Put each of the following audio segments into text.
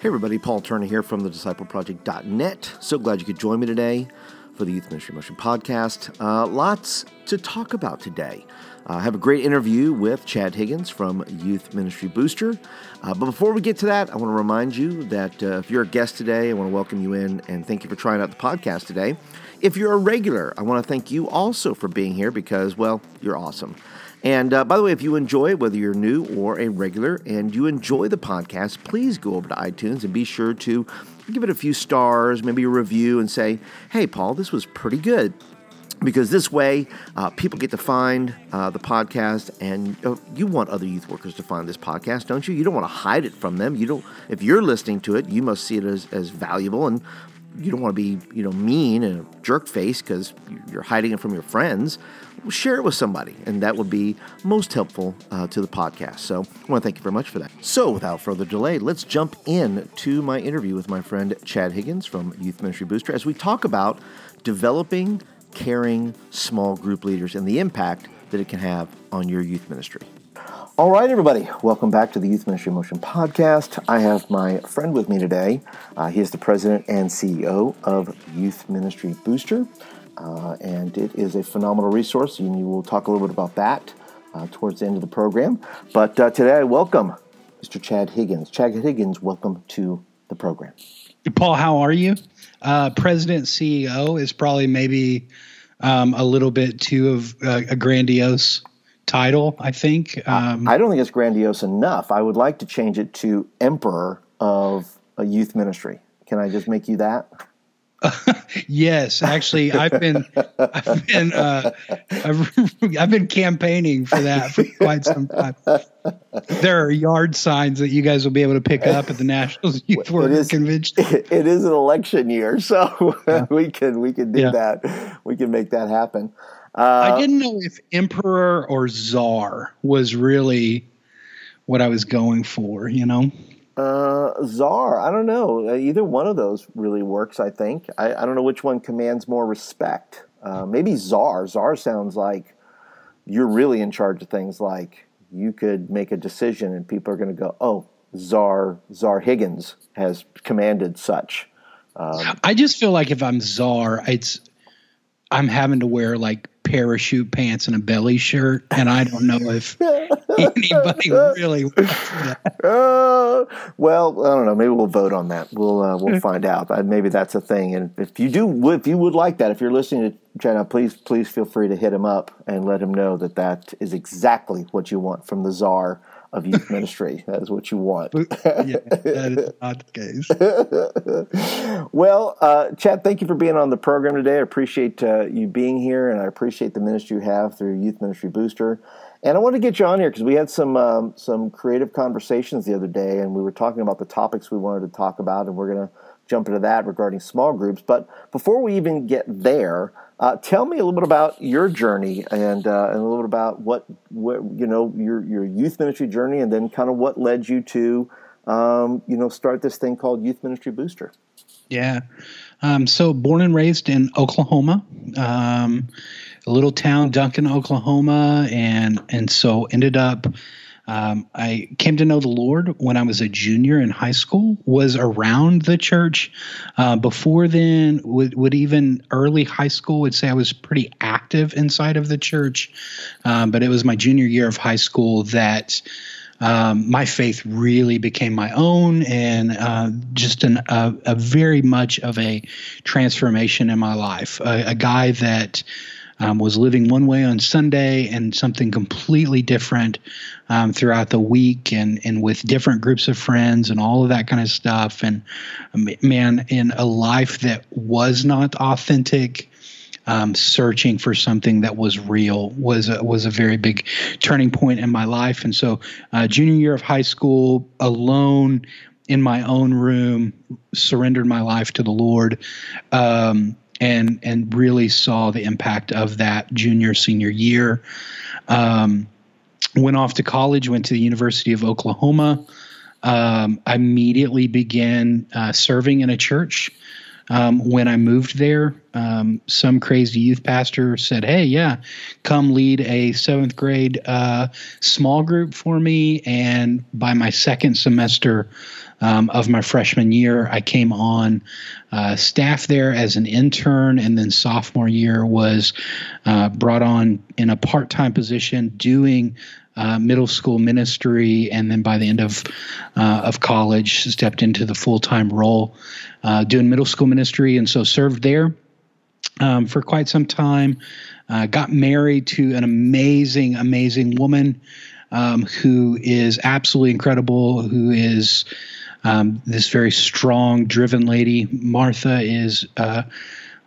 Hey, everybody, Paul Turner here from the discipleproject.net. So glad you could join me today for the Youth Ministry Motion podcast. Uh, lots to talk about today. Uh, I have a great interview with Chad Higgins from Youth Ministry Booster. Uh, but before we get to that, I want to remind you that uh, if you're a guest today, I want to welcome you in and thank you for trying out the podcast today. If you're a regular, I want to thank you also for being here because, well, you're awesome. And uh, by the way, if you enjoy whether you're new or a regular, and you enjoy the podcast, please go over to iTunes and be sure to give it a few stars, maybe a review, and say, hey, Paul, this was pretty good. Because this way, uh, people get to find uh, the podcast, and uh, you want other youth workers to find this podcast, don't you? You don't want to hide it from them. You don't. If you're listening to it, you must see it as, as valuable, and you don't want to be, you know, mean and a jerk face because you're hiding it from your friends share it with somebody, and that would be most helpful uh, to the podcast. So I want to thank you very much for that. So without further delay, let's jump in to my interview with my friend Chad Higgins from Youth Ministry Booster as we talk about developing caring small group leaders and the impact that it can have on your youth ministry. All right, everybody, welcome back to the Youth Ministry Motion podcast. I have my friend with me today. Uh, he is the president and CEO of Youth Ministry Booster. Uh, and it is a phenomenal resource, and we will talk a little bit about that uh, towards the end of the program. But uh, today I welcome Mr. Chad Higgins. Chad Higgins, welcome to the program. Paul, how are you? Uh, President CEO is probably maybe um, a little bit too of uh, a grandiose title, I think. Um, I don't think it's grandiose enough. I would like to change it to Emperor of a Youth Ministry. Can I just make you that? yes, actually, I've been, I've been, uh, I've, I've, been campaigning for that for quite some time. There are yard signs that you guys will be able to pick up at the National Youth Worker Convention. It is an election year, so yeah. we can we can do yeah. that. We can make that happen. Uh, I didn't know if emperor or czar was really what I was going for. You know. Uh, czar, I don't know. Uh, either one of those really works. I think. I, I don't know which one commands more respect. Uh, maybe czar. Czar sounds like you're really in charge of things. Like you could make a decision, and people are going to go, "Oh, czar czar Higgins has commanded such." Um, I just feel like if I'm czar, it's I'm having to wear like parachute pants and a belly shirt, and I don't know if anybody really wants that. Uh, well, I don't know. Maybe we'll vote on that. We'll uh, we'll find out. Uh, maybe that's a thing. And if you do, if you would like that, if you're listening to Jenna, please please feel free to hit him up and let him know that that is exactly what you want from the czar of youth ministry. That is what you want. yeah, that is not the case. well, uh, Chad, thank you for being on the program today. I appreciate uh, you being here, and I appreciate the ministry you have through Youth Ministry Booster. And I want to get you on here because we had some um, some creative conversations the other day, and we were talking about the topics we wanted to talk about, and we're going to jump into that regarding small groups. But before we even get there, uh, tell me a little bit about your journey and, uh, and a little bit about what, what, you know your your youth ministry journey, and then kind of what led you to um, you know start this thing called Youth Ministry Booster. Yeah, um, so born and raised in Oklahoma, um, a little town, Duncan, Oklahoma, and and so ended up um, I came to know the Lord when I was a junior in high school. Was around the church uh, before then. Would, would even early high school would say I was pretty active inside of the church, um, but it was my junior year of high school that. Um, my faith really became my own and uh, just an, a, a, very much of a transformation in my life. A, a guy that um, was living one way on Sunday and something completely different um, throughout the week and, and with different groups of friends and all of that kind of stuff. And um, man, in a life that was not authentic, um, searching for something that was real was a, was a very big turning point in my life. And so, uh, junior year of high school, alone in my own room, surrendered my life to the Lord. Um, and and really saw the impact of that junior senior year. Um, went off to college, went to the University of Oklahoma. Um, I immediately began uh, serving in a church. Um, when I moved there, um, some crazy youth pastor said, "Hey, yeah, come lead a seventh grade uh, small group for me." And by my second semester um, of my freshman year, I came on uh, staff there as an intern, and then sophomore year was uh, brought on in a part-time position doing uh, middle school ministry, and then by the end of uh, of college, stepped into the full time role uh, doing middle school ministry, and so served there um, for quite some time. Uh, got married to an amazing, amazing woman um, who is absolutely incredible. Who is um, this very strong, driven lady. Martha is. Uh,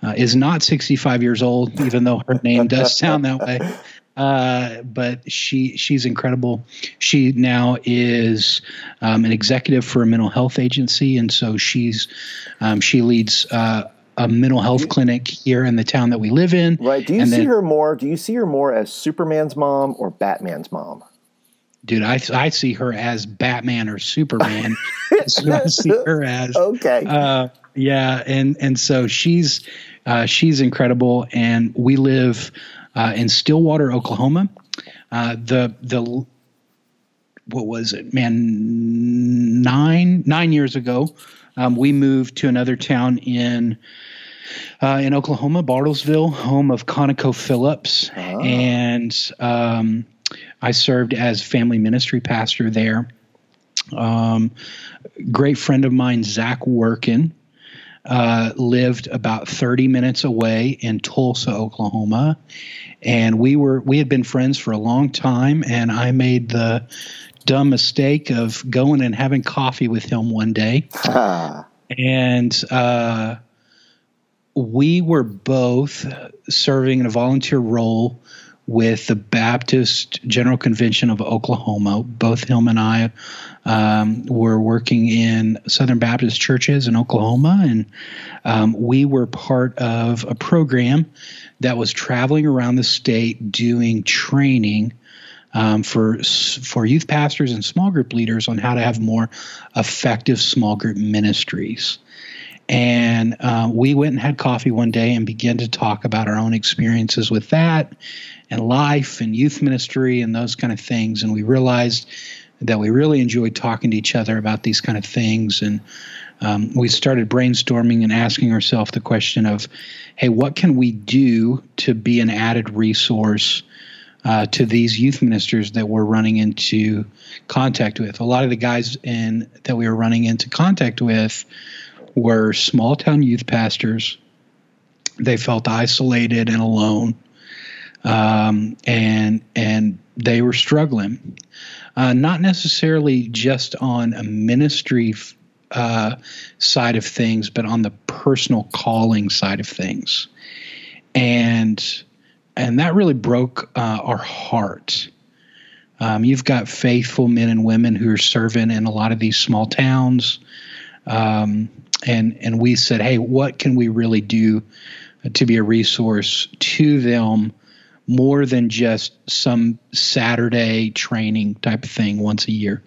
uh, is not 65 years old, even though her name does sound that way. Uh, but she she's incredible. She now is um, an executive for a mental health agency, and so she's um, she leads uh, a mental health clinic here in the town that we live in. Right. Do you and see then, her more? Do you see her more as Superman's mom or Batman's mom? Dude, I, I see her as Batman or Superman. so I see her as okay. Uh, yeah, and and so she's uh, she's incredible, and we live uh, in Stillwater, Oklahoma. Uh, the the what was it, man? Nine nine years ago, um, we moved to another town in. Uh, in Oklahoma, Bartlesville, home of Conoco Phillips, oh. and um, I served as family ministry pastor there. Um, great friend of mine, Zach Workin, uh, lived about 30 minutes away in Tulsa, Oklahoma. And we were we had been friends for a long time, and I made the dumb mistake of going and having coffee with him one day. and uh, we were both serving in a volunteer role with the Baptist General Convention of Oklahoma. Both him and I um, were working in Southern Baptist churches in Oklahoma, and um, we were part of a program that was traveling around the state doing training. Um, for for youth pastors and small group leaders on how to have more effective small group ministries. And uh, we went and had coffee one day and began to talk about our own experiences with that and life and youth ministry and those kind of things. And we realized that we really enjoyed talking to each other about these kind of things. And um, we started brainstorming and asking ourselves the question of, hey, what can we do to be an added resource uh, to these youth ministers that we're running into contact with? A lot of the guys in that we were running into contact with were small town youth pastors. They felt isolated and alone, um, and and they were struggling uh, not necessarily just on a ministry uh, side of things, but on the personal calling side of things, and and that really broke uh, our heart. Um, you've got faithful men and women who are serving in a lot of these small towns, um, and and we said, hey, what can we really do to be a resource to them? more than just some Saturday training type of thing once a year.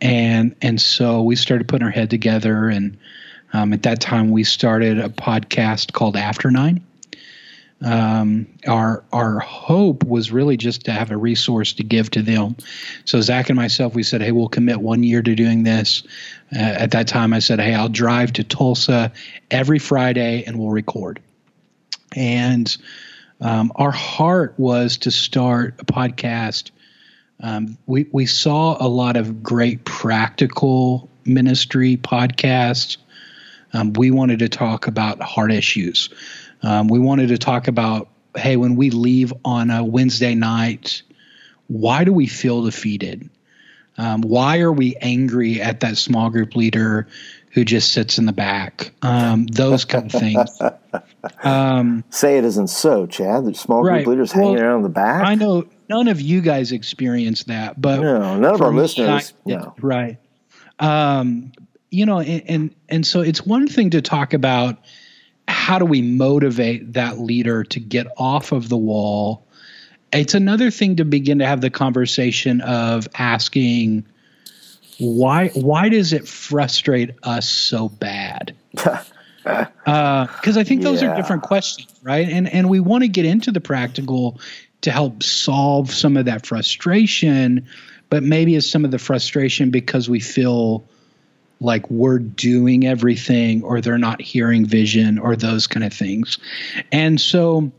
And and so we started putting our head together, and um, at that time we started a podcast called After Nine. Um, our our hope was really just to have a resource to give to them. So Zach and myself, we said, "Hey, we'll commit one year to doing this." Uh, at that time, I said, "Hey, I'll drive to Tulsa every Friday and we'll record." And um, our heart was to start a podcast. Um, we we saw a lot of great practical ministry podcasts. Um, we wanted to talk about heart issues. Um, we wanted to talk about hey, when we leave on a Wednesday night, why do we feel defeated? Um, why are we angry at that small group leader who just sits in the back. Um, those kind of things. Um, Say it isn't so, Chad. The small group right. leaders well, hanging around the back. I know none of you guys experienced that, but no, none of our listeners. I, no. Right. Um, you know, and, and and so it's one thing to talk about how do we motivate that leader to get off of the wall. It's another thing to begin to have the conversation of asking why why does it frustrate us so bad? Because uh, I think those yeah. are different questions, right? And and we want to get into the practical to help solve some of that frustration, but maybe it's some of the frustration because we feel like we're doing everything or they're not hearing vision or those kind of things. And so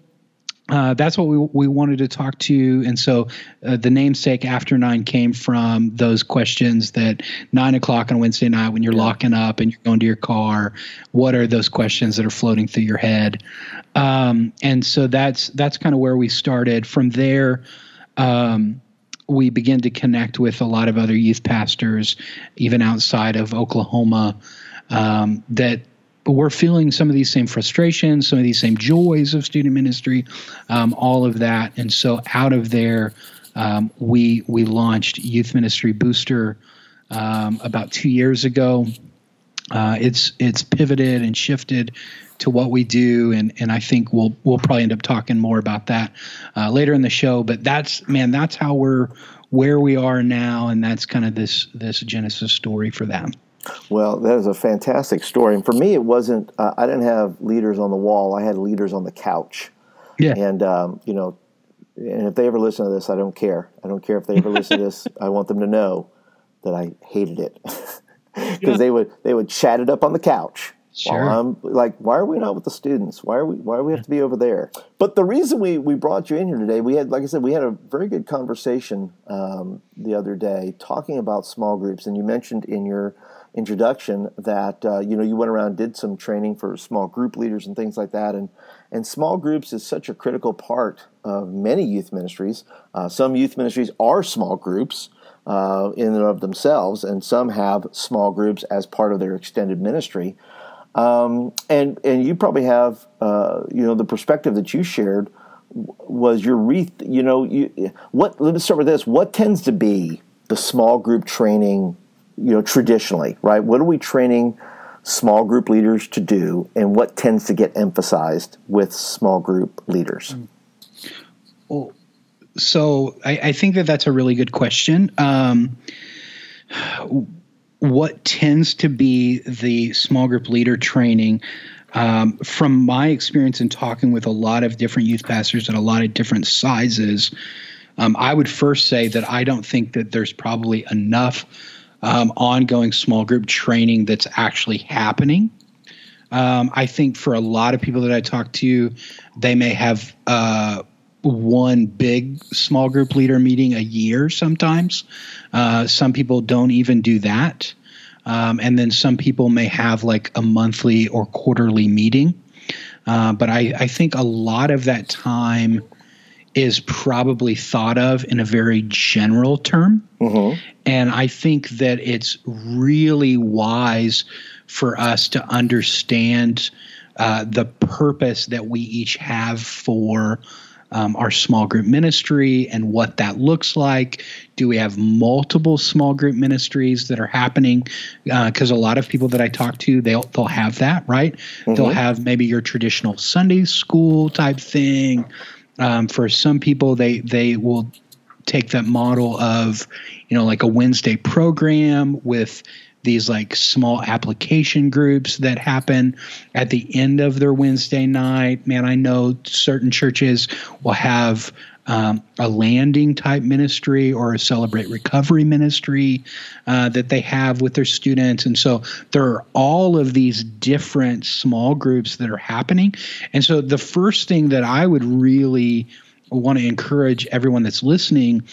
uh, that's what we we wanted to talk to, and so uh, the namesake after nine came from those questions that nine o'clock on Wednesday night when you're yeah. locking up and you're going to your car. What are those questions that are floating through your head? Um, and so that's that's kind of where we started. From there, um, we begin to connect with a lot of other youth pastors, even outside of Oklahoma, um, that we're feeling some of these same frustrations, some of these same joys of student ministry, um, all of that. And so out of there, um, we we launched Youth Ministry Booster um, about two years ago. Uh, it's it's pivoted and shifted to what we do, and and I think we'll we'll probably end up talking more about that uh, later in the show. But that's man, that's how we're where we are now, and that's kind of this this Genesis story for them. Well, that is a fantastic story. And for me, it wasn't, uh, I didn't have leaders on the wall, I had leaders on the couch. Yeah. And, um, you know, and if they ever listen to this, I don't care. I don't care if they ever listen to this. I want them to know that I hated it because yeah. they would they would chat it up on the couch. Sure. I'm like, why are we not with the students? Why are we why do we have to be over there? But the reason we we brought you in here today, we had like I said, we had a very good conversation um, the other day talking about small groups, and you mentioned in your introduction that uh, you know you went around did some training for small group leaders and things like that and and small groups is such a critical part of many youth ministries. Uh, some youth ministries are small groups uh, in and of themselves and some have small groups as part of their extended ministry. Um, and and you probably have uh, you know the perspective that you shared was your re you know you what let me start with this. What tends to be the small group training you know, traditionally, right? What are we training small group leaders to do, and what tends to get emphasized with small group leaders? Well, so I, I think that that's a really good question. Um, what tends to be the small group leader training? Um, from my experience in talking with a lot of different youth pastors at a lot of different sizes, um, I would first say that I don't think that there's probably enough um, ongoing small group training that's actually happening. Um, I think for a lot of people that I talk to, they may have uh, one big small group leader meeting a year sometimes. Uh, some people don't even do that. Um, and then some people may have like a monthly or quarterly meeting. Uh, but I, I think a lot of that time is probably thought of in a very general term. Mm-hmm. And I think that it's really wise for us to understand uh, the purpose that we each have for um, our small group ministry and what that looks like. Do we have multiple small group ministries that are happening? Because uh, a lot of people that I talk to, they'll they'll have that, right? Mm-hmm. They'll have maybe your traditional Sunday school type thing. Um, for some people, they they will take that model of you know like a Wednesday program with these like small application groups that happen at the end of their Wednesday night. Man, I know certain churches will have um, a landing type ministry or a celebrate recovery ministry uh, that they have with their students. And so there are all of these different small groups that are happening. And so the first thing that I would really want to encourage everyone that's listening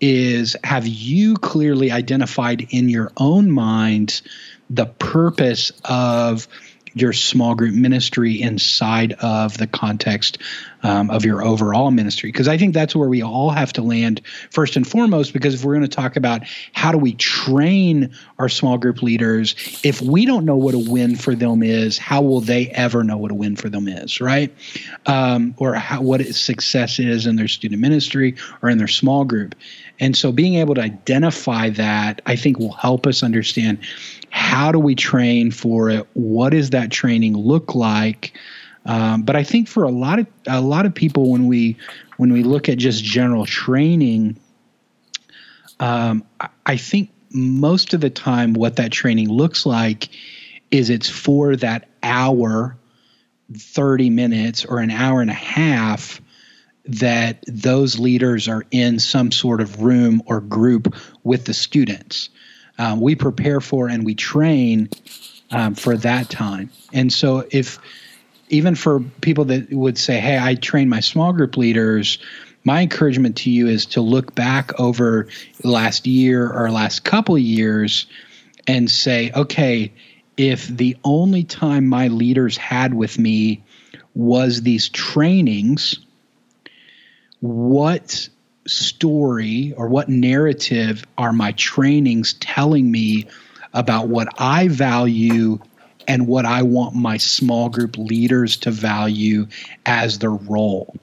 is have you clearly identified in your own mind the purpose of your small group ministry inside of the context um, of your overall ministry. Because I think that's where we all have to land first and foremost. Because if we're going to talk about how do we train our small group leaders, if we don't know what a win for them is, how will they ever know what a win for them is, right? Um, or how, what success is in their student ministry or in their small group. And so being able to identify that, I think, will help us understand how do we train for it? What does that training look like? Um, but I think for a lot of a lot of people, when we when we look at just general training, um, I think most of the time what that training looks like is it's for that hour, 30 minutes, or an hour and a half that those leaders are in some sort of room or group with the students. Um, we prepare for and we train um, for that time. And so, if even for people that would say, Hey, I train my small group leaders, my encouragement to you is to look back over last year or last couple years and say, okay, if the only time my leaders had with me was these trainings, what story or what narrative are my trainings telling me about what I value and what I want my small group leaders to value as their role?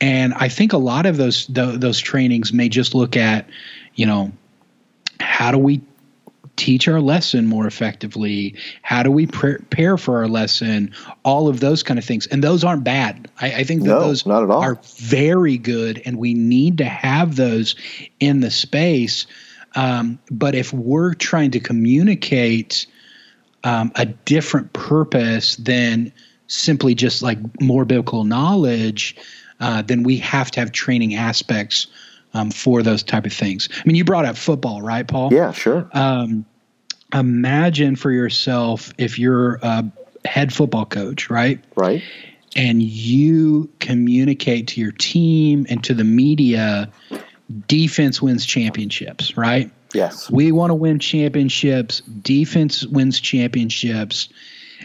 And I think a lot of those those trainings may just look at, you know, how do we teach our lesson more effectively? How do we prepare for our lesson? All of those kind of things. And those aren't bad. I, I think that no, those are very good, and we need to have those in the space. Um, but if we're trying to communicate um, a different purpose than simply just like more biblical knowledge, uh, then we have to have training aspects um, for those type of things. I mean, you brought up football, right, Paul? Yeah, sure. Um, imagine for yourself if you're a head football coach, right? Right. And you communicate to your team and to the media, defense wins championships, right? Yes. We want to win championships. Defense wins championships.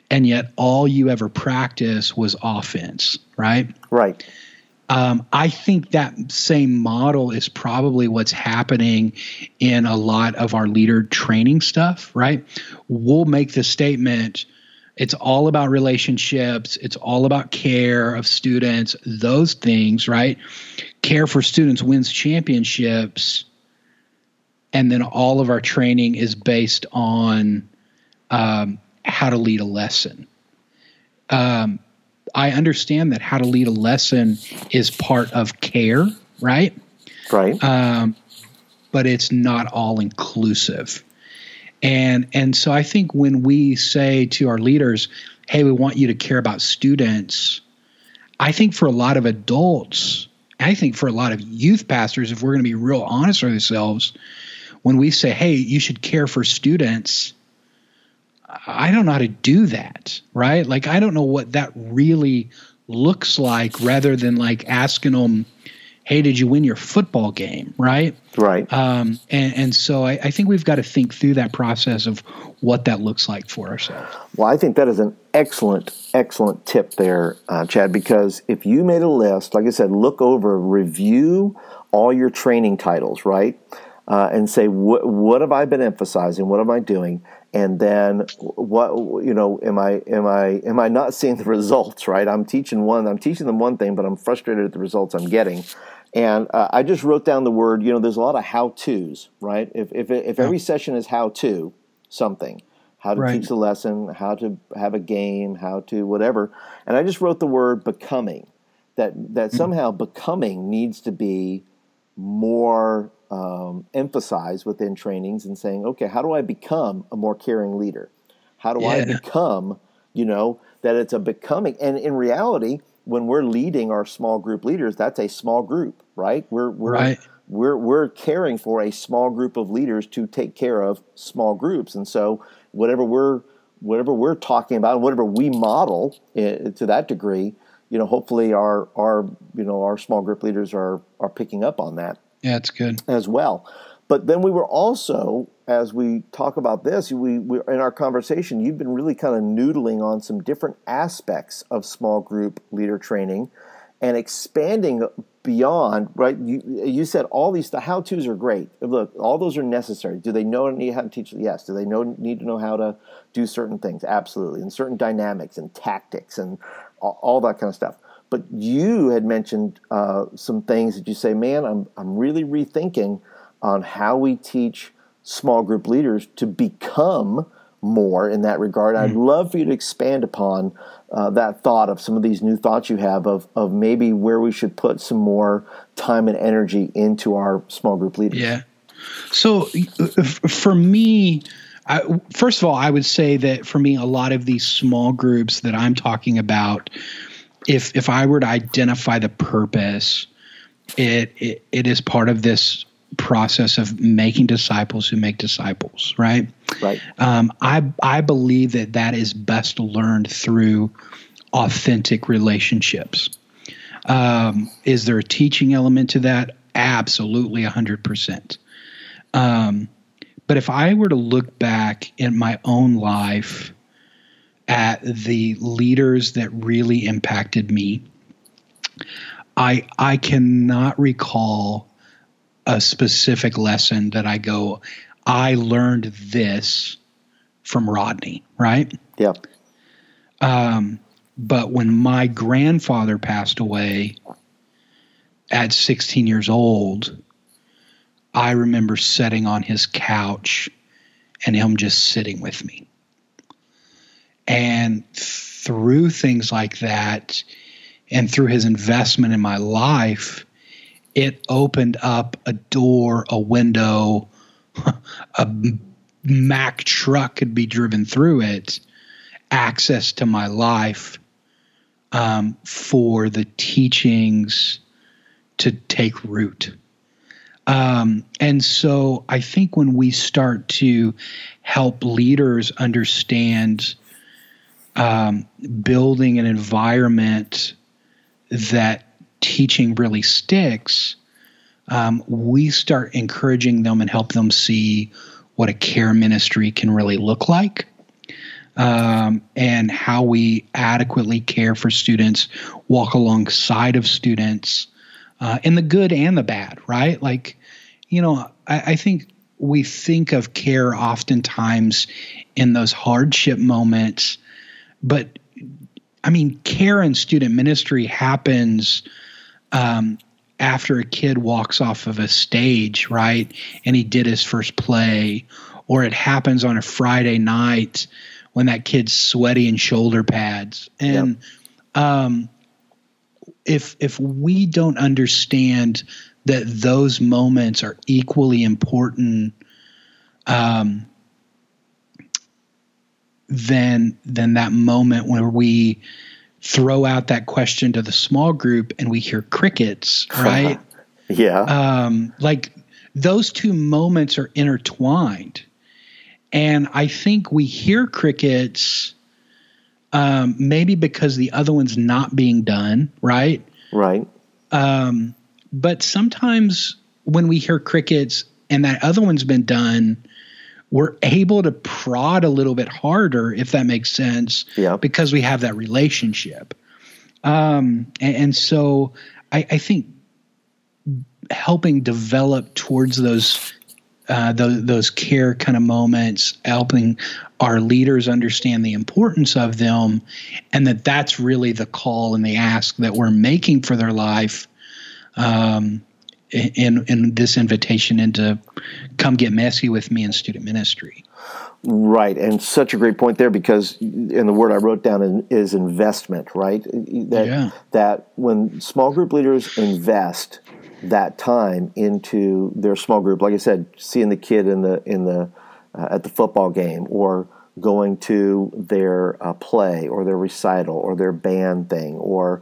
And yet all you ever practice was offense, right? Right. Um, I think that same model is probably what's happening in a lot of our leader training stuff, right? We'll make the statement it's all about relationships, it's all about care of students, those things, right? Care for students wins championships. And then all of our training is based on um, how to lead a lesson. Um, I understand that how to lead a lesson is part of care, right? Right. Um, but it's not all inclusive. And and so I think when we say to our leaders, "Hey, we want you to care about students," I think for a lot of adults, I think for a lot of youth pastors, if we're going to be real honest with ourselves, when we say, "Hey, you should care for students," I don't know how to do that, right? Like, I don't know what that really looks like rather than like asking them, hey, did you win your football game, right? Right. Um, and, and so I, I think we've got to think through that process of what that looks like for ourselves. Well, I think that is an excellent, excellent tip there, uh, Chad, because if you made a list, like I said, look over, review all your training titles, right? Uh, and say, what, what have I been emphasizing? What am I doing? And then what you know am i am i am i not seeing the results right? I'm teaching one i'm teaching them one thing but i'm frustrated at the results i'm getting. And uh, i just wrote down the word you know there's a lot of how to's right? If if, if every session is how to something how to right. teach the lesson how to have a game how to whatever. And i just wrote the word becoming that that mm-hmm. somehow becoming needs to be more um, emphasize within trainings and saying, okay, how do I become a more caring leader? How do yeah. I become, you know, that it's a becoming? And in reality, when we're leading our small group leaders, that's a small group, right? We're we're right. we're we're caring for a small group of leaders to take care of small groups, and so whatever we're whatever we're talking about, whatever we model uh, to that degree, you know, hopefully our our you know our small group leaders are are picking up on that. Yeah, it's good. as well. But then we were also, as we talk about this, we, we in our conversation, you've been really kind of noodling on some different aspects of small group leader training and expanding beyond right? You you said all these the how to's are great. Look all those are necessary. Do they know need how to teach? Yes. Do they know need to know how to do certain things? Absolutely. And certain dynamics and tactics and all, all that kind of stuff but you had mentioned uh, some things that you say, man, I'm, I'm really rethinking on how we teach small group leaders to become more in that regard. I'd love for you to expand upon uh, that thought of some of these new thoughts you have of, of maybe where we should put some more time and energy into our small group leaders. Yeah. So for me, I, first of all, I would say that for me, a lot of these small groups that I'm talking about, if if I were to identify the purpose, it it, it is part of this process of making disciples who make disciples, right? Right. Um, I I believe that that is best learned through authentic relationships. Um, is there a teaching element to that? Absolutely, hundred percent. Um, but if I were to look back in my own life at the leaders that really impacted me, I I cannot recall a specific lesson that I go, I learned this from Rodney, right? Yeah. Um, but when my grandfather passed away at 16 years old, I remember sitting on his couch and him just sitting with me. And through things like that, and through his investment in my life, it opened up a door, a window, a Mack truck could be driven through it, access to my life um, for the teachings to take root. Um, and so I think when we start to help leaders understand um, building an environment that teaching really sticks, um, we start encouraging them and help them see what a care ministry can really look like. Um, and how we adequately care for students, walk alongside of students, uh, in the good and the bad, right? Like, you know, I, I think we think of care oftentimes in those hardship moments, but I mean, care in student ministry happens um, after a kid walks off of a stage, right? And he did his first play, or it happens on a Friday night when that kid's sweaty in shoulder pads. And yep. um, if if we don't understand that those moments are equally important, um, then then that moment where we throw out that question to the small group and we hear crickets, right? yeah. Um, like those two moments are intertwined. And I think we hear crickets um, maybe because the other one's not being done, right? Right. Um, but sometimes when we hear crickets and that other one's been done, we're able to prod a little bit harder, if that makes sense, yeah. because we have that relationship. Um, and, and, so I, I, think helping develop towards those uh, those, those care kind of moments, helping our leaders understand the importance of them, and that that's really the call and the ask that we're making for their life. Um, in in this invitation into come get messy with me in student ministry. Right, and such a great point there because, and the word I wrote down is investment. Right, that yeah. that when small group leaders invest that time into their small group, like I said, seeing the kid in the in the uh, at the football game or going to their uh, play or their recital or their band thing or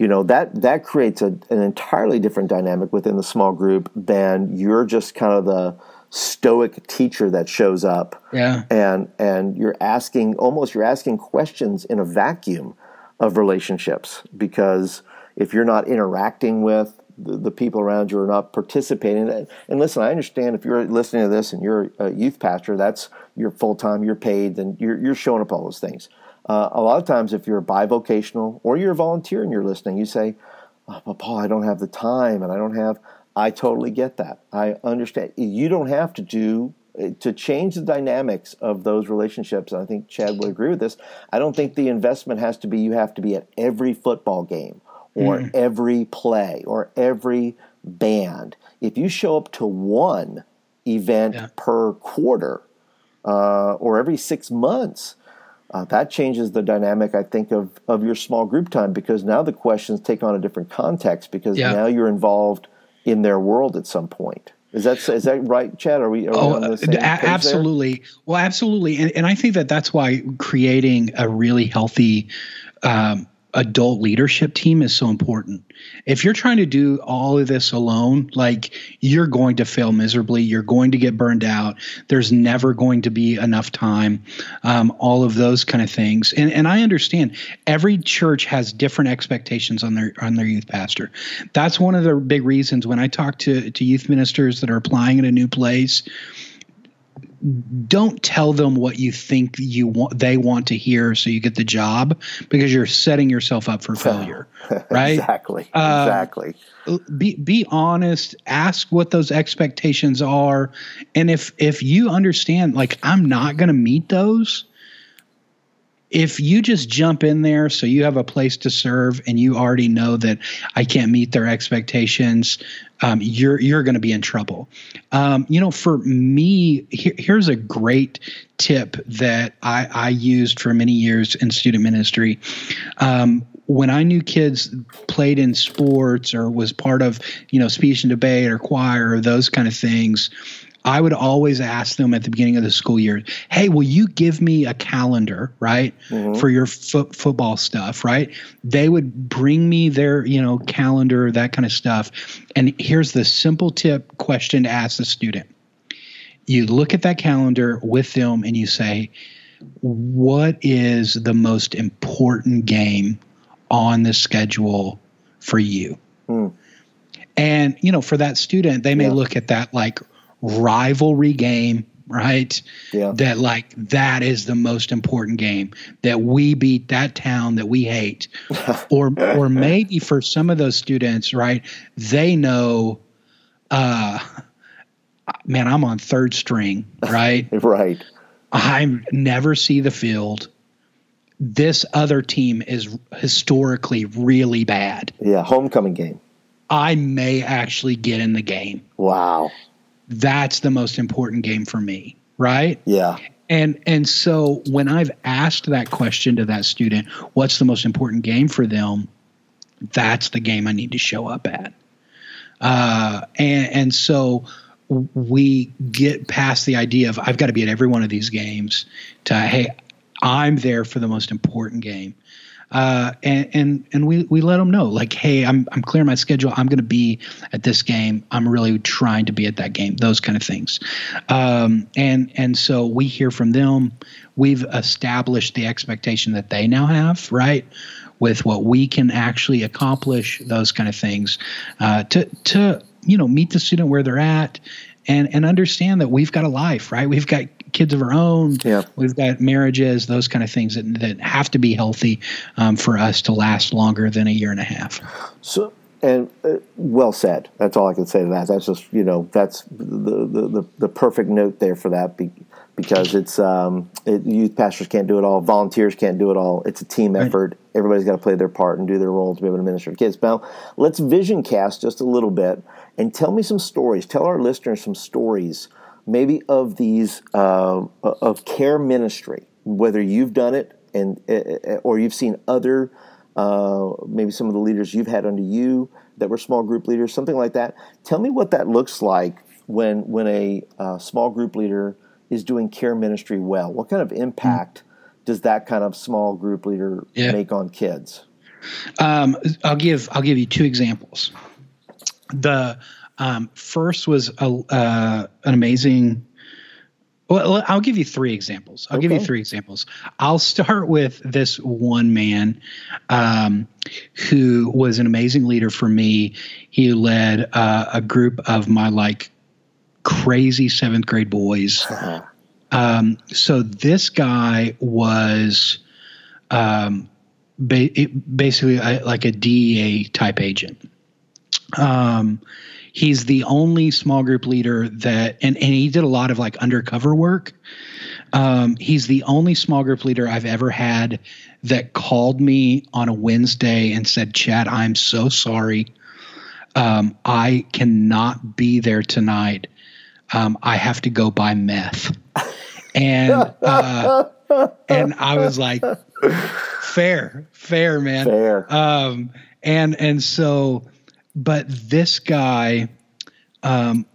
you know that that creates a, an entirely different dynamic within the small group than you're just kind of the stoic teacher that shows up yeah. and and you're asking almost you're asking questions in a vacuum of relationships because if you're not interacting with the, the people around you are not participating and listen i understand if you're listening to this and you're a youth pastor that's you're full-time you're paid then you're, you're showing up all those things uh, a lot of times, if you're bivocational or you're a volunteer and you're listening, you say, oh, but Paul, I don't have the time and I don't have. I totally get that. I understand. You don't have to do uh, to change the dynamics of those relationships. And I think Chad would agree with this. I don't think the investment has to be you have to be at every football game or mm. every play or every band. If you show up to one event yeah. per quarter uh, or every six months, uh, that changes the dynamic, I think, of, of your small group time because now the questions take on a different context because yeah. now you're involved in their world at some point. Is that is that right, Chad? Are we? Are oh, we absolutely. There? Well, absolutely, and and I think that that's why creating a really healthy um, adult leadership team is so important. If you're trying to do all of this alone, like you're going to fail miserably, you're going to get burned out. There's never going to be enough time. Um, all of those kind of things, and and I understand every church has different expectations on their on their youth pastor. That's one of the big reasons when I talk to to youth ministers that are applying in a new place don't tell them what you think you want they want to hear so you get the job because you're setting yourself up for failure right? Exactly. Uh, exactly be be honest ask what those expectations are and if if you understand like i'm not going to meet those if you just jump in there so you have a place to serve and you already know that I can't meet their expectations, um, you're you're going to be in trouble. Um, you know, for me, here, here's a great tip that I, I, used for many years in student ministry. Um, when I knew kids played in sports or was part of, you know, speech and debate or choir or those kind of things, I would always ask them at the beginning of the school year, "Hey, will you give me a calendar, right, mm-hmm. for your fo- football stuff, right?" They would bring me their, you know, calendar, that kind of stuff. And here's the simple tip question to ask the student. You look at that calendar with them and you say, "What is the most important game on the schedule for you?" Mm. And you know, for that student, they may yeah. look at that like rivalry game right? Yeah. That like that is the most important game that we beat that town that we hate, or or maybe for some of those students, right? They know, uh, man, I'm on third string, right? right. I never see the field. This other team is historically really bad. Yeah, homecoming game. I may actually get in the game. Wow that's the most important game for me, right? Yeah. And and so when I've asked that question to that student, what's the most important game for them? That's the game I need to show up at. Uh, and and so we get past the idea of I've got to be at every one of these games to hey, I'm there for the most important game uh, and and and we we let them know like, hey, I'm I'm clearing my schedule. I'm going to be at this game. I'm really trying to be at that game. Those kind of things, um, and and so we hear from them. We've established the expectation that they now have, right? With what we can actually accomplish, those kind of things, uh, to to you know meet the student where they're at and and understand that we've got a life, right? We've got kids of our own. Yeah. We've got marriages, those kind of things that, that have to be healthy um, for us to last longer than a year and a half. So, and uh, well said. That's all I can say to that. That's just you know that's the the, the, the perfect note there for that be, because it's um, it, youth pastors can't do it all, volunteers can't do it all. It's a team effort. Right. Everybody's got to play their part and do their role to be able to minister to kids. Now, let's vision cast just a little bit and tell me some stories. Tell our listeners some stories maybe of these uh, of care ministry, whether you've done it and uh, uh, or you've seen other uh, maybe some of the leaders you've had under you that were small group leaders, something like that. Tell me what that looks like when when a uh, small group leader is doing care ministry well. What kind of impact mm. does that kind of small group leader yeah. make on kids? Um, I'll give I'll give you two examples. The um, first was a, uh, an amazing. Well, I'll give you three examples. I'll okay. give you three examples. I'll start with this one man um, who was an amazing leader for me. He led uh, a group of my like crazy seventh grade boys. Uh-huh. Um, so this guy was um, ba- basically a, like a DEA type agent. Um, he's the only small group leader that and, and he did a lot of like undercover work. Um, he's the only small group leader i've ever had that called me on a wednesday and said chad i'm so sorry. Um, i cannot be there tonight. Um, i have to go buy meth. And uh, and i was like fair fair man. Fair. Um, and and so but this guy, um,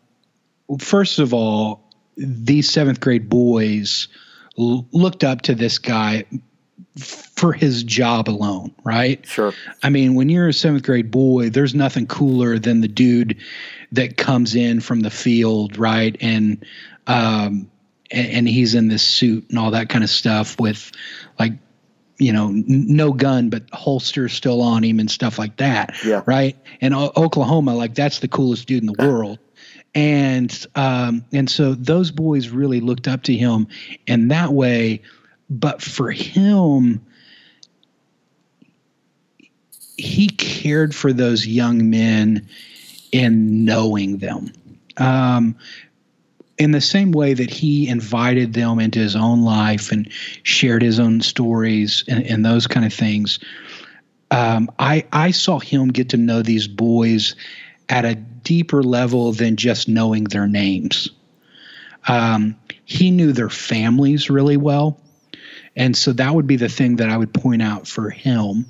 first of all, these seventh grade boys l- looked up to this guy for his job alone, right? Sure. I mean, when you're a seventh grade boy, there's nothing cooler than the dude that comes in from the field, right? And um, and, and he's in this suit and all that kind of stuff with like you know, n- no gun, but holster still on him and stuff like that. Yeah. Right. And o- Oklahoma, like that's the coolest dude in the world. And um, and so those boys really looked up to him in that way. But for him, he cared for those young men in knowing them. Um, in the same way that he invited them into his own life and shared his own stories and, and those kind of things, um, I I saw him get to know these boys at a deeper level than just knowing their names. Um, he knew their families really well, and so that would be the thing that I would point out for him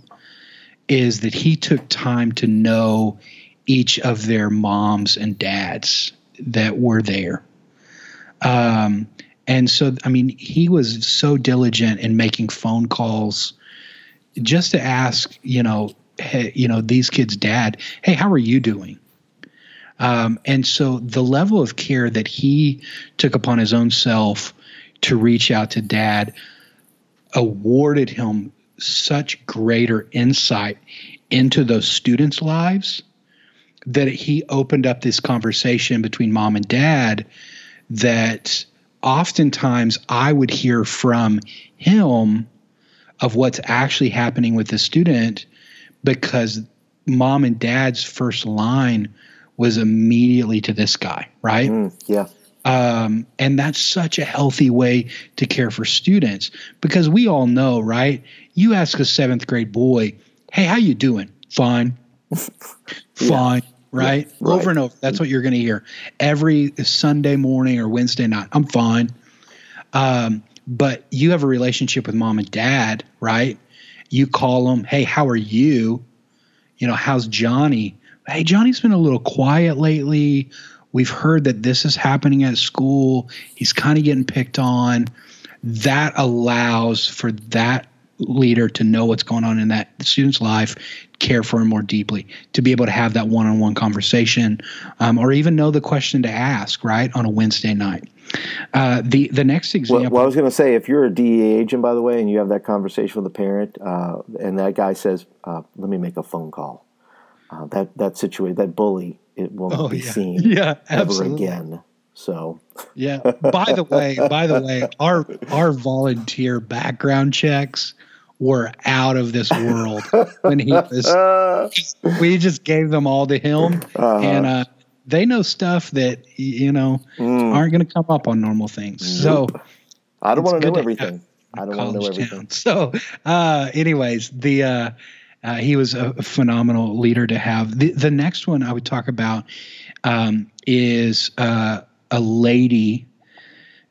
is that he took time to know each of their moms and dads that were there. Um, and so, I mean, he was so diligent in making phone calls just to ask, you know, hey, you know, these kids' dad, hey, how are you doing? Um, and so the level of care that he took upon his own self to reach out to dad awarded him such greater insight into those students' lives that he opened up this conversation between mom and dad that oftentimes I would hear from him of what's actually happening with the student because mom and dad's first line was immediately to this guy, right? Mm, yeah. Um, and that's such a healthy way to care for students because we all know, right? You ask a seventh grade boy, "Hey, how you doing?" Fine, fine, right? right. Over and over. That's what you're going to hear every Sunday morning or Wednesday night. I'm fine. Um, but you have a relationship with mom and dad, right? You call them, "Hey, how are you?" You know, how's Johnny? Hey, Johnny's been a little quiet lately. We've heard that this is happening at school. He's kind of getting picked on. That allows for that leader to know what's going on in that student's life, care for him more deeply, to be able to have that one on one conversation, um, or even know the question to ask, right, on a Wednesday night. Uh, the, the next example. Well, well I was going to say, if you're a DEA agent, by the way, and you have that conversation with a parent, uh, and that guy says, uh, let me make a phone call. Uh, that that situation, that bully, it will not Oh, be yeah. seen Yeah, ever again. So, Yeah. By the way, by the way, our our volunteer background checks were out of this world when he was. We just gave them all to him, Uh-huh. and uh, they know stuff that you know mm, aren't going to come up on normal things. So I don't want to know everything. I don't want to know everything. town. So, uh, anyways, the uh, uh, he was a phenomenal leader to have. The the next one I would talk about um, is uh, a lady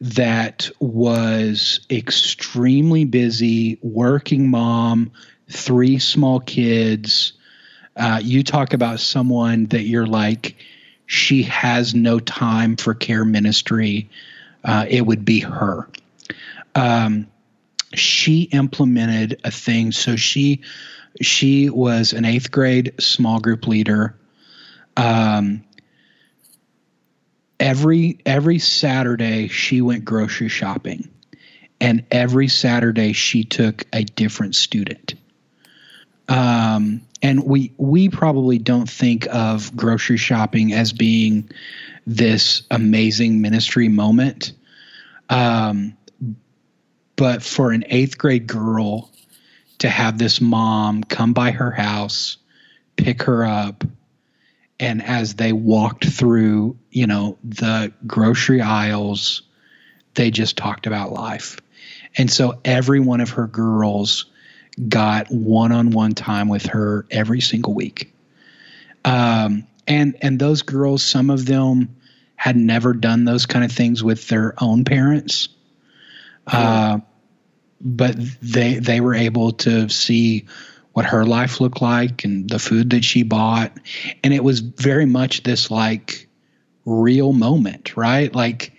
that was extremely busy, working mom, three small kids. Uh, you talk about someone that you're like, she has no time for care ministry. Uh, it would be her. Um, she implemented a thing. So she she was an eighth grade small group leader. Um, every every Saturday she went grocery shopping, and every Saturday she took a different student. Um, and we we probably don't think of grocery shopping as being this amazing ministry moment. Um, but for an eighth grade girl to have this mom come by her house, pick her up, and as they walked through, you know, the grocery aisles, they just talked about life. And so every one of her girls got one-on-one time with her every single week. Um, and and those girls, some of them had never done those kind of things with their own parents. Uh, but they they were able to see what her life looked like and the food that she bought and it was very much this like real moment, right? Like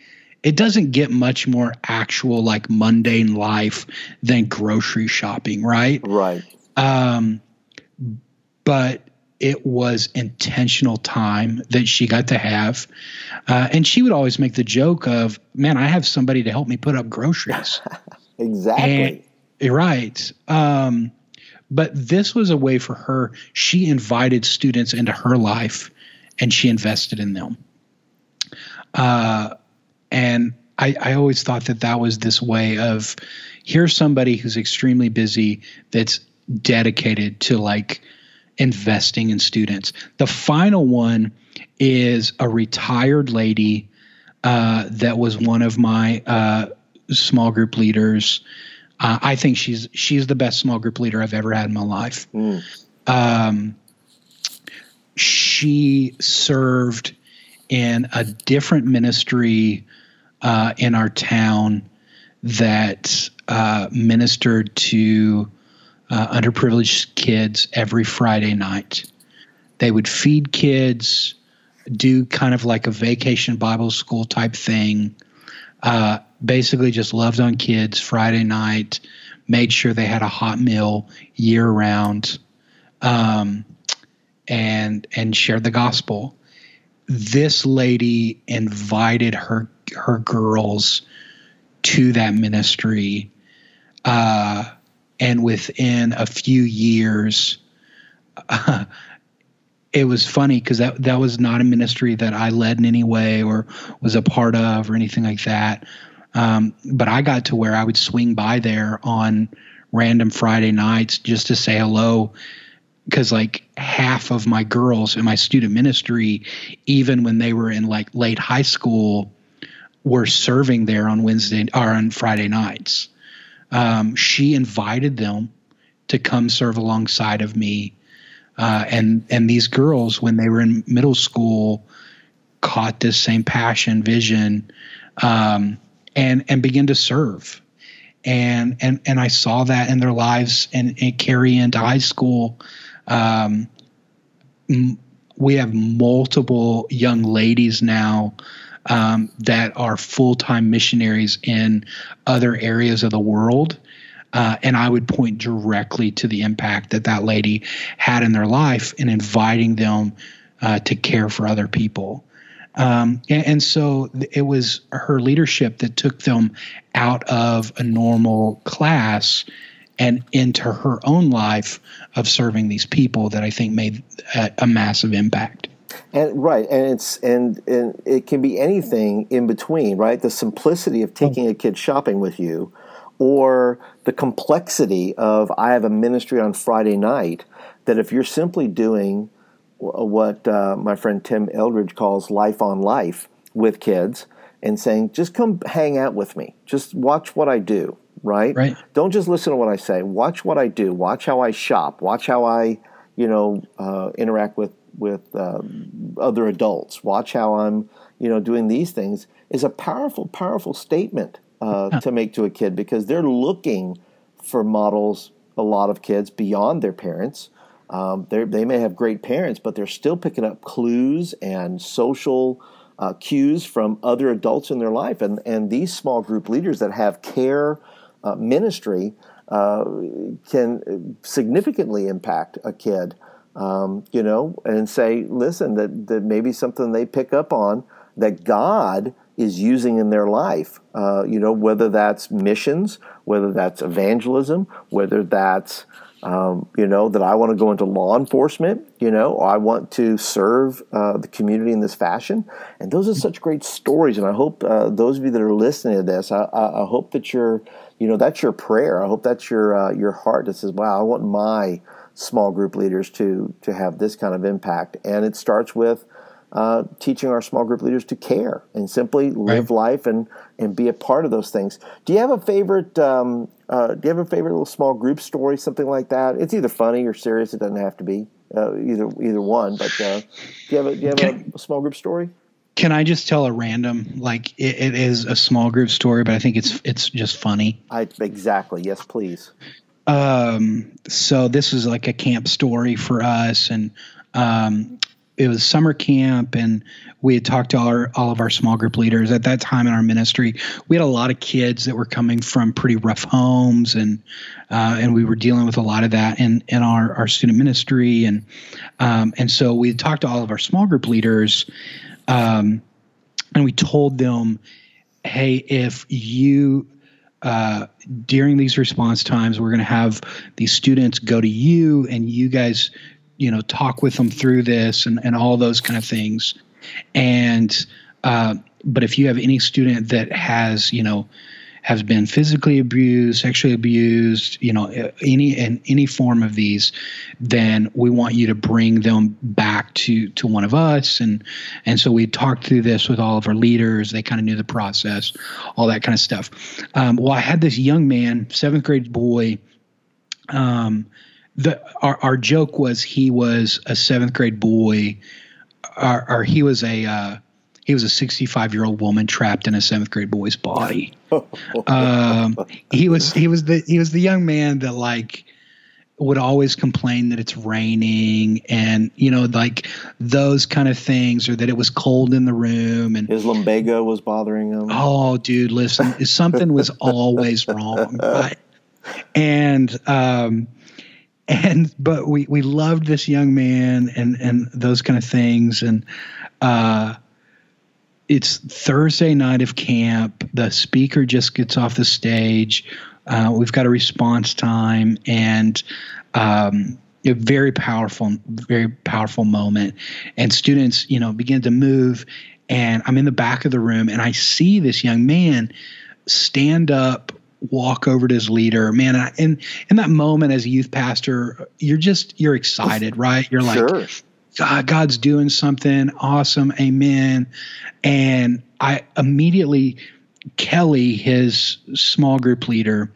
it doesn't get much more actual like mundane life than grocery shopping, right? Right. Um, but it was intentional time that she got to have. Uh, and she would always make the joke of, man, I have somebody to help me put up groceries. exactly. And, right. Um, but this was a way for her. She invited students into her life and she invested in them. Uh, and I, I always thought that that was this way of here's somebody who's extremely busy that's dedicated to like investing in students. The final one is a retired lady uh, that was one of my uh, small group leaders. Uh, I think she's she's the best small group leader I've ever had in my life. Mm. Um, she served in a different ministry uh, in our town that uh, ministered to uh, underprivileged kids every Friday night. They would feed kids, do kind of like a vacation Bible school type thing. Basically, just loved on kids Friday night, made sure they had a hot meal year round, um, and and shared the gospel. This lady invited her her girls to that ministry. Uh, and within a few years, uh, it was funny because that that was not a ministry that I led in any way or was a part of or anything like that. Um, but I got to where I would swing by there on random Friday nights just to say hello because like half of my girls in my student ministry, even when they were in like late high school, were serving there on Wednesday or on Friday nights. Um, she invited them to come serve alongside of me. Uh, and and these girls, when they were in middle school, caught this same passion, vision, um, and and began to serve. And and and I saw that in their lives and, and carry into high school. Um, m- we have multiple young ladies now um, that are full time missionaries in other areas of the world. Uh, and I would point directly to the impact that that lady had in their life in inviting them uh, to care for other people. Um, and, and, so it was her leadership that took them out of a normal class and into her own life of serving these people that I think made a, a massive impact. And right, and it's and, and it can be anything in between, right? The simplicity of taking a kid shopping with you, or the complexity of I have a ministry on Friday night. That if you're simply doing what uh, my friend Tim Eldridge calls life on life with kids, and saying, just come hang out with me, just watch what I do, right? Right. Don't just listen to what I say. Watch what I do. Watch how I shop. Watch how I, you know, uh, interact with with uh, other adults. Watch how I'm, you know, doing these things is a powerful, powerful statement uh, to make to a kid because they're looking for models. A lot of kids beyond their parents. Um, they may have great parents, but they're still picking up clues and social uh, cues from other adults in their life. And and these small group leaders that have care uh, ministry uh, can significantly impact a kid um, you know, and say, listen, that, that maybe something they pick up on that God is using in their life. Uh, you know, whether that's missions, whether that's evangelism, whether that's um, you know that I want to go into law enforcement. You know, I want to serve uh, the community in this fashion. And those are such great stories. And I hope uh, those of you that are listening to this, I, I, I, hope that you're, you know, that's your prayer. I hope that's your uh, your heart that says, "Wow, I want my." small group leaders to to have this kind of impact. And it starts with uh, teaching our small group leaders to care and simply live right. life and and be a part of those things. Do you have a favorite? Um, uh, do you have a favorite little small group story, something like that? It's either funny or serious. It doesn't have to be uh, either either one. But uh, do you have a do you have a, a, small group story? Can I just tell a random like it, it is a small group story, but I think it's it's just funny. I exactly yes, please. Um, so this is like a camp story for us, and um, it was summer camp and we had talked to our, all of our small group leaders at that time in our ministry. We had a lot of kids that were coming from pretty rough homes and uh, and we were dealing with a lot of that in in our, our student ministry. And um, and so we talked to all of our small group leaders um, and we told them hey if you uh, during these response times, we're going to have these students go to you and you guys you know talk with them through this and, and all those kind of things and uh, but if you have any student that has you know has been physically abused sexually abused you know any in any form of these then we want you to bring them back to to one of us. And and so we talked through this with all of our leaders. They kind of knew the process all that kind of stuff. Um, well i had this young man seventh grade boy. Um, the our, our joke was he was a seventh grade boy, or, or he was a uh, he was a 65 year old woman trapped in a seventh grade boy's body. um, he was he was the he was the young man that like would always complain that it's raining and you know like those kind of things or that it was cold in the room and his lumbago was bothering him oh dude listen something was always wrong right and um and but we we loved this young man and and those kind of things and uh it's Thursday night of camp. The speaker just gets off the stage. Uh, we've got a response time and um, a very powerful, very powerful moment. And students, you know, begin to move. And I'm in the back of the room and I see this young man stand up walk over to his leader man and in that moment as a youth pastor you're just you're excited right? You're like sure. God, god's doing something awesome amen. And i immediately kelly his small group leader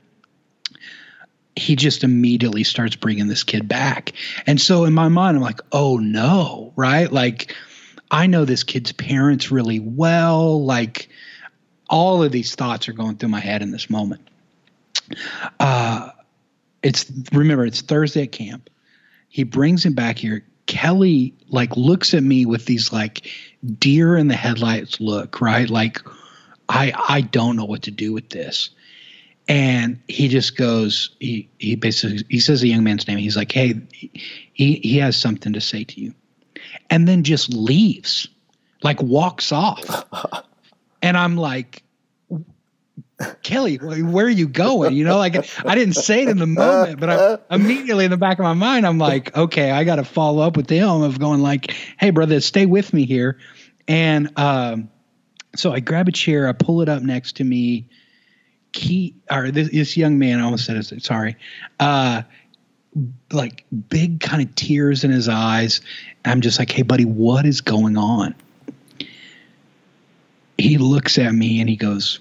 he just immediately starts bringing this kid back. And so in my mind i'm like oh no right? Like i know this kid's parents really well. Like all of these thoughts are going through my head in this moment uh, it's remember it's Thursday at camp. He brings him back here. Kelly like looks at me with these like deer in the headlights look, right? Like I I don't know what to do with this. And he just goes, he he basically he says the young man's name. He's like, hey, he he has something to say to you. And then just leaves, like walks off. and I'm like, Kelly, where are you going? You know, like I didn't say it in the moment, but I, immediately in the back of my mind, I'm like, okay, I got to follow up with him of going like, hey, brother, stay with me here. And um, so I grab a chair, I pull it up next to me. Key, or this, this young man, I almost said it, sorry, uh, like big kind of tears in his eyes. I'm just like, hey, buddy, what is going on? He looks at me and he goes,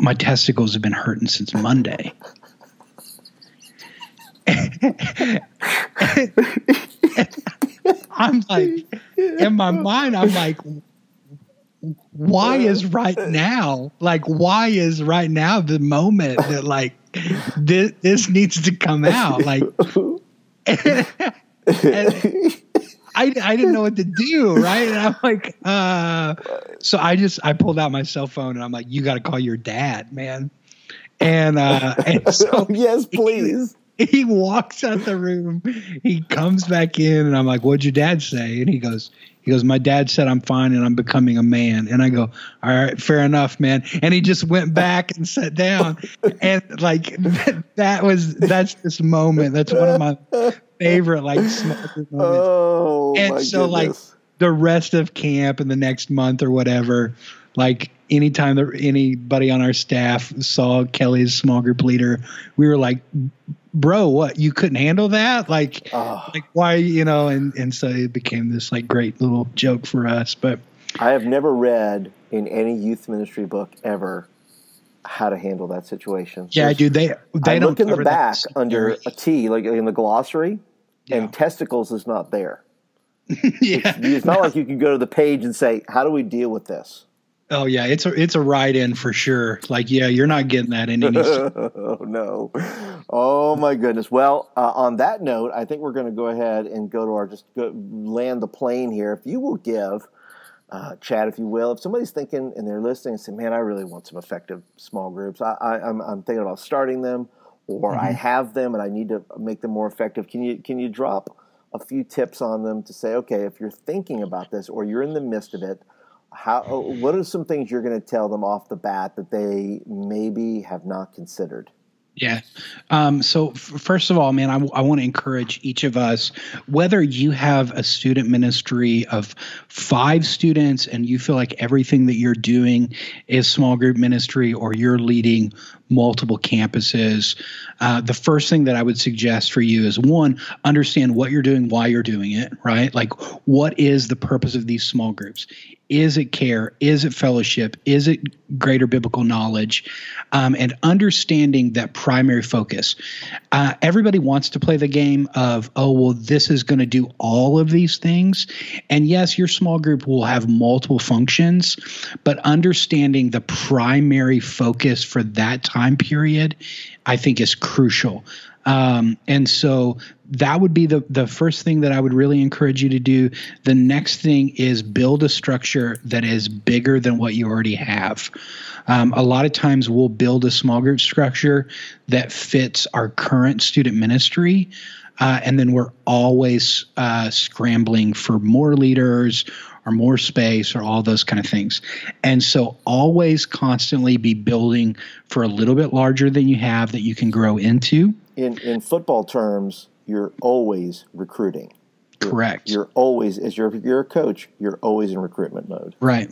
my testicles have been hurting since Monday. I'm like, in my mind, I'm like, why is right now? Like, why is right now the moment that like this, this needs to come out? Like, and, I, I didn't know what to do, right? And I'm like, uh, so I just I pulled out my cell phone and I'm like, you got to call your dad, man. And uh, and so yes, please. He, he walks out the room. He comes back in, and I'm like, "What'd your dad say?" And he goes, "He goes, my dad said I'm fine and I'm becoming a man." And I go, "All right, fair enough, man." And he just went back and sat down, and like that, that was that's this moment. That's one of my favorite like small moments. Oh, and so goodness. like the rest of camp and the next month or whatever, like anytime that anybody on our staff saw Kelly's small group leader, we were like, bro, what you couldn't handle that? Like, oh. like why, you know, and, and so it became this like great little joke for us. But I have never read in any youth ministry book ever how to handle that situation. Yeah, dude. They they I don't look in the back under a T, like in the glossary, yeah. and testicles is not there. yeah, it's, it's not no. like you can go to the page and say, "How do we deal with this?" Oh yeah, it's a it's a ride in for sure. Like yeah, you're not getting that in any. oh no! Oh my goodness. Well, uh, on that note, I think we're going to go ahead and go to our just go, land the plane here. If you will give. Uh, Chad, if you will, if somebody's thinking and they're listening and say, "Man, I really want some effective small groups. I, I, I'm, I'm thinking about starting them, or mm-hmm. I have them and I need to make them more effective." Can you can you drop a few tips on them to say, okay, if you're thinking about this or you're in the midst of it, how what are some things you're going to tell them off the bat that they maybe have not considered yeah. Um, so, f- first of all, man, I, w- I want to encourage each of us, whether you have a student ministry of five students and you feel like everything that you're doing is small group ministry or you're leading multiple campuses, uh, the first thing that I would suggest for you is one, understand what you're doing, why you're doing it, right? Like, what is the purpose of these small groups? Is it care? Is it fellowship? Is it greater biblical knowledge? Um, and understanding that primary focus. Uh, everybody wants to play the game of, oh, well, this is going to do all of these things. And yes, your small group will have multiple functions, but understanding the primary focus for that time period, I think is crucial. Um, and so that would be the the first thing that I would really encourage you to do. The next thing is build a structure that is bigger than what you already have. Um, a lot of times we'll build a small group structure that fits our current student ministry. Uh, and then we're always uh, scrambling for more leaders or more space or all those kind of things. And so always constantly be building for a little bit larger than you have that you can grow into. In in football terms, you're always recruiting. You're, Correct. You're always, as you're, you're a coach, you're always in recruitment mode. Right.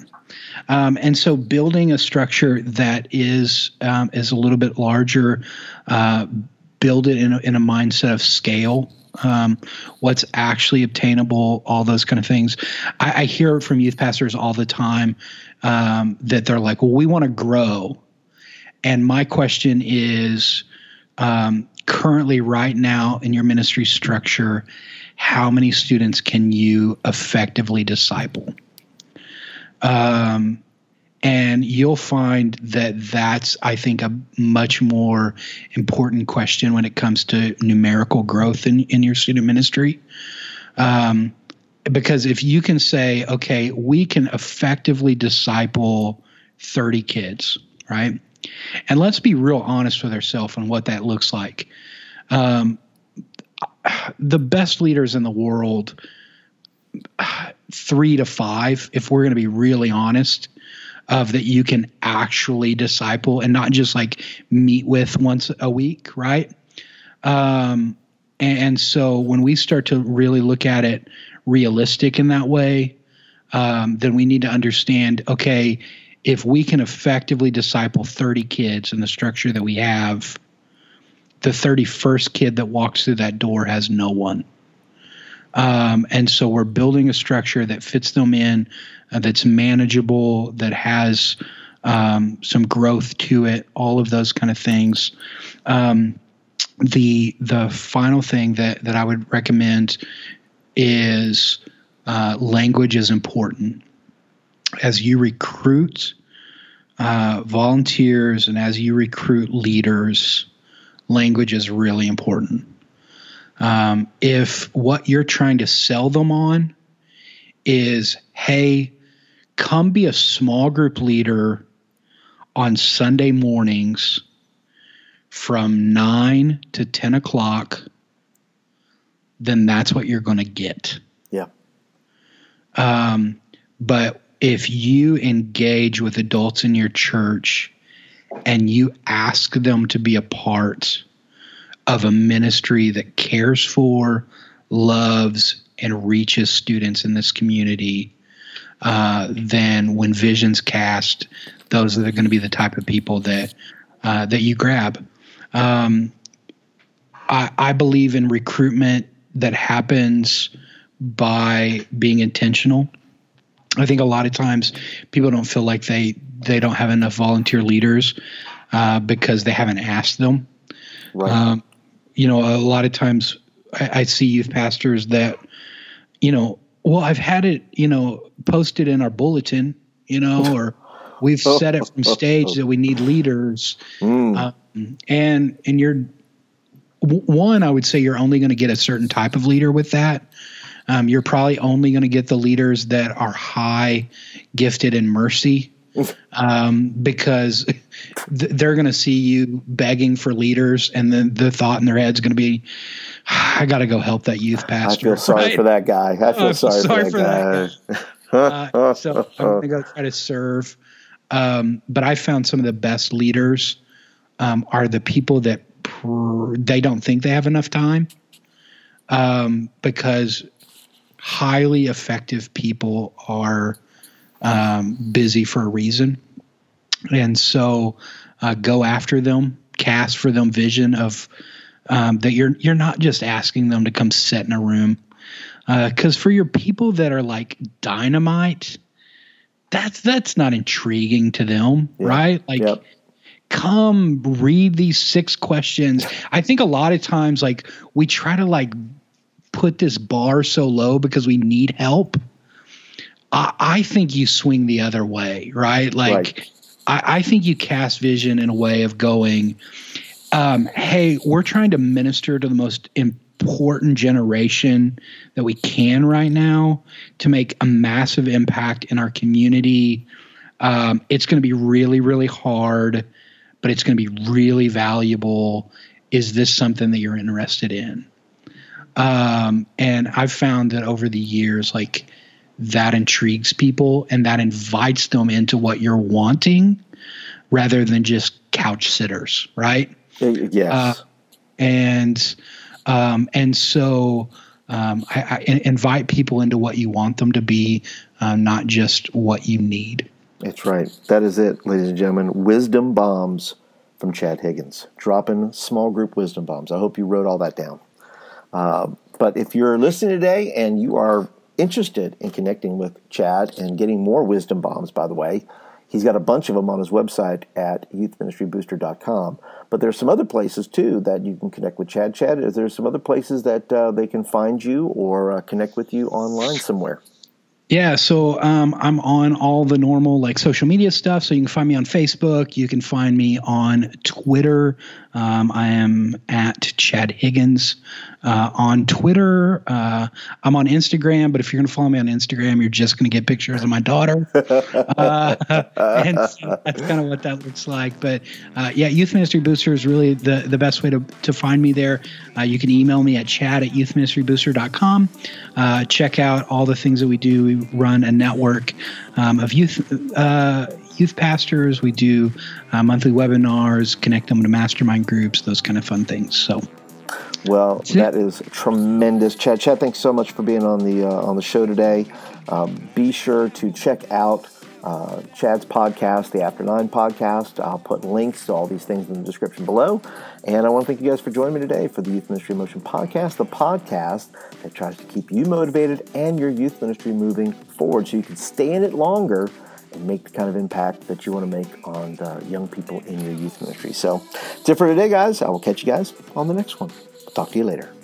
Um, and so building a structure that is um, is a little bit larger, uh, build it in a, in a mindset of scale. Um, what's actually obtainable, all those kind of things. I, I hear from youth pastors all the time um, that they're like, "Well, we want to grow," and my question is, um, currently right now in your ministry structure how many students can you effectively disciple um, and you'll find that that's i think a much more important question when it comes to numerical growth in, in your student ministry um, because if you can say okay we can effectively disciple 30 kids right and let's be real honest with ourselves on what that looks like. Um, the best leaders in the world, three to five, if we're going to be really honest, of that you can actually disciple and not just like meet with once a week, right? Um, and, and so when we start to really look at it realistic in that way, um, then we need to understand okay, if we can effectively disciple 30 kids in the structure that we have, the 31st kid that walks through that door has no one. Um, and so we're building a structure that fits them in, uh, that's manageable, that has um, some growth to it, all of those kind of things. Um, the the final thing that that I would recommend is uh, language is important as you recruit uh, volunteers and as you recruit leaders, language is really important. Um, if what you're trying to sell them on is, hey, come be a small group leader on Sunday mornings from 9 to 10 o'clock, then that's what you're going to get. Yeah. Um, but if you engage with adults in your church and you ask them to be a part of a ministry that cares for, loves, and reaches students in this community, uh, then when visions cast, those are going to be the type of people that uh, that you grab. Um, I, I believe in recruitment that happens by being intentional I think a lot of times people don't feel like they they don't have enough volunteer leaders uh, because they haven't asked them. Right. Um, you know, a lot of times I, I, see youth pastors that, you know, well, I've had it, you know, posted in our bulletin, you know, or We've said it from stage that we need leaders, mm. um, and and you're one. I would say you're only going to get a certain type of leader with that. Um, you're probably only going to get the leaders that are high gifted in mercy um, because th- they're going to see you begging for leaders, and then the thought in their head is going to be, "I got to go help that youth pastor." I feel sorry right? for that guy. I feel uh, sorry, sorry, for that, for guy. That guy. uh, so I'm going to go try to serve. Um, but I found some of the best leaders um, are the people that pr- they don't think they have enough time um, because highly effective people are um, busy for a reason. And so uh, go after them, cast for them vision of um, that you're you're not just asking them to come sit in a room. Because uh, for your people that are like dynamite, that's that's not intriguing to them, yeah. right? Like yep. come read these six questions. I think a lot of times like we try to like put this bar so low because we need help I, I think you swing the other way, right? Like, right. I, I think you cast vision in a way of going, um, hey, we're trying to minister to the most important generation that we can right now to make a massive impact in our community. Um, it's going to be really, really hard, but it's going to be really valuable. Is this something that you're interested in? Um, and I've found that over the years, like that intrigues people and that invites them into what you're wanting rather than just couch sitters, right? Yes. Uh, and um, and so um, I, I, invite people into what you want them to be, uh, not just what you need. That's right. That is it, ladies and gentlemen. Wisdom bombs from Chad Higgins. Dropping small group wisdom bombs. I hope you wrote all that down. Uh, but if you're listening today and you are interested in connecting with Chad and getting more wisdom bombs, by the way, he's got a bunch of them on his website at youthministrybooster.com. But there's some other places too that you can connect with Chad. Chad, is there some other places that uh, they can find you or uh, connect with you online somewhere? Yeah, so um, I'm on all the normal like social media stuff. So you can find me on Facebook. You can find me on Twitter. Um, I am at Chad Higgins uh, on Twitter. Uh, I'm on Instagram, but if you're going to follow me on Instagram, you're just going to get pictures of my daughter. uh, and so that's kind of what that looks like. But uh, yeah, Youth Ministry Booster is really the, the best way to, to find me there. Uh, you can email me at chad at youthministrybooster.com. Uh, check out all the things that we do. We run a network um, of youth youth pastors. We do uh, monthly webinars, connect them to mastermind groups, those kind of fun things. So. Well, that is tremendous, Chad. Chad, thanks so much for being on the uh, on the show today. Uh, be sure to check out uh, Chad's podcast, the After Nine podcast. I'll put links to all these things in the description below. And I want to thank you guys for joining me today for the Youth Ministry Motion podcast, the podcast that tries to keep you motivated and your youth ministry moving forward so you can stay in it longer and make the kind of impact that you want to make on the young people in your youth ministry. So, that's it for today, guys. I will catch you guys on the next one. Talk to you later.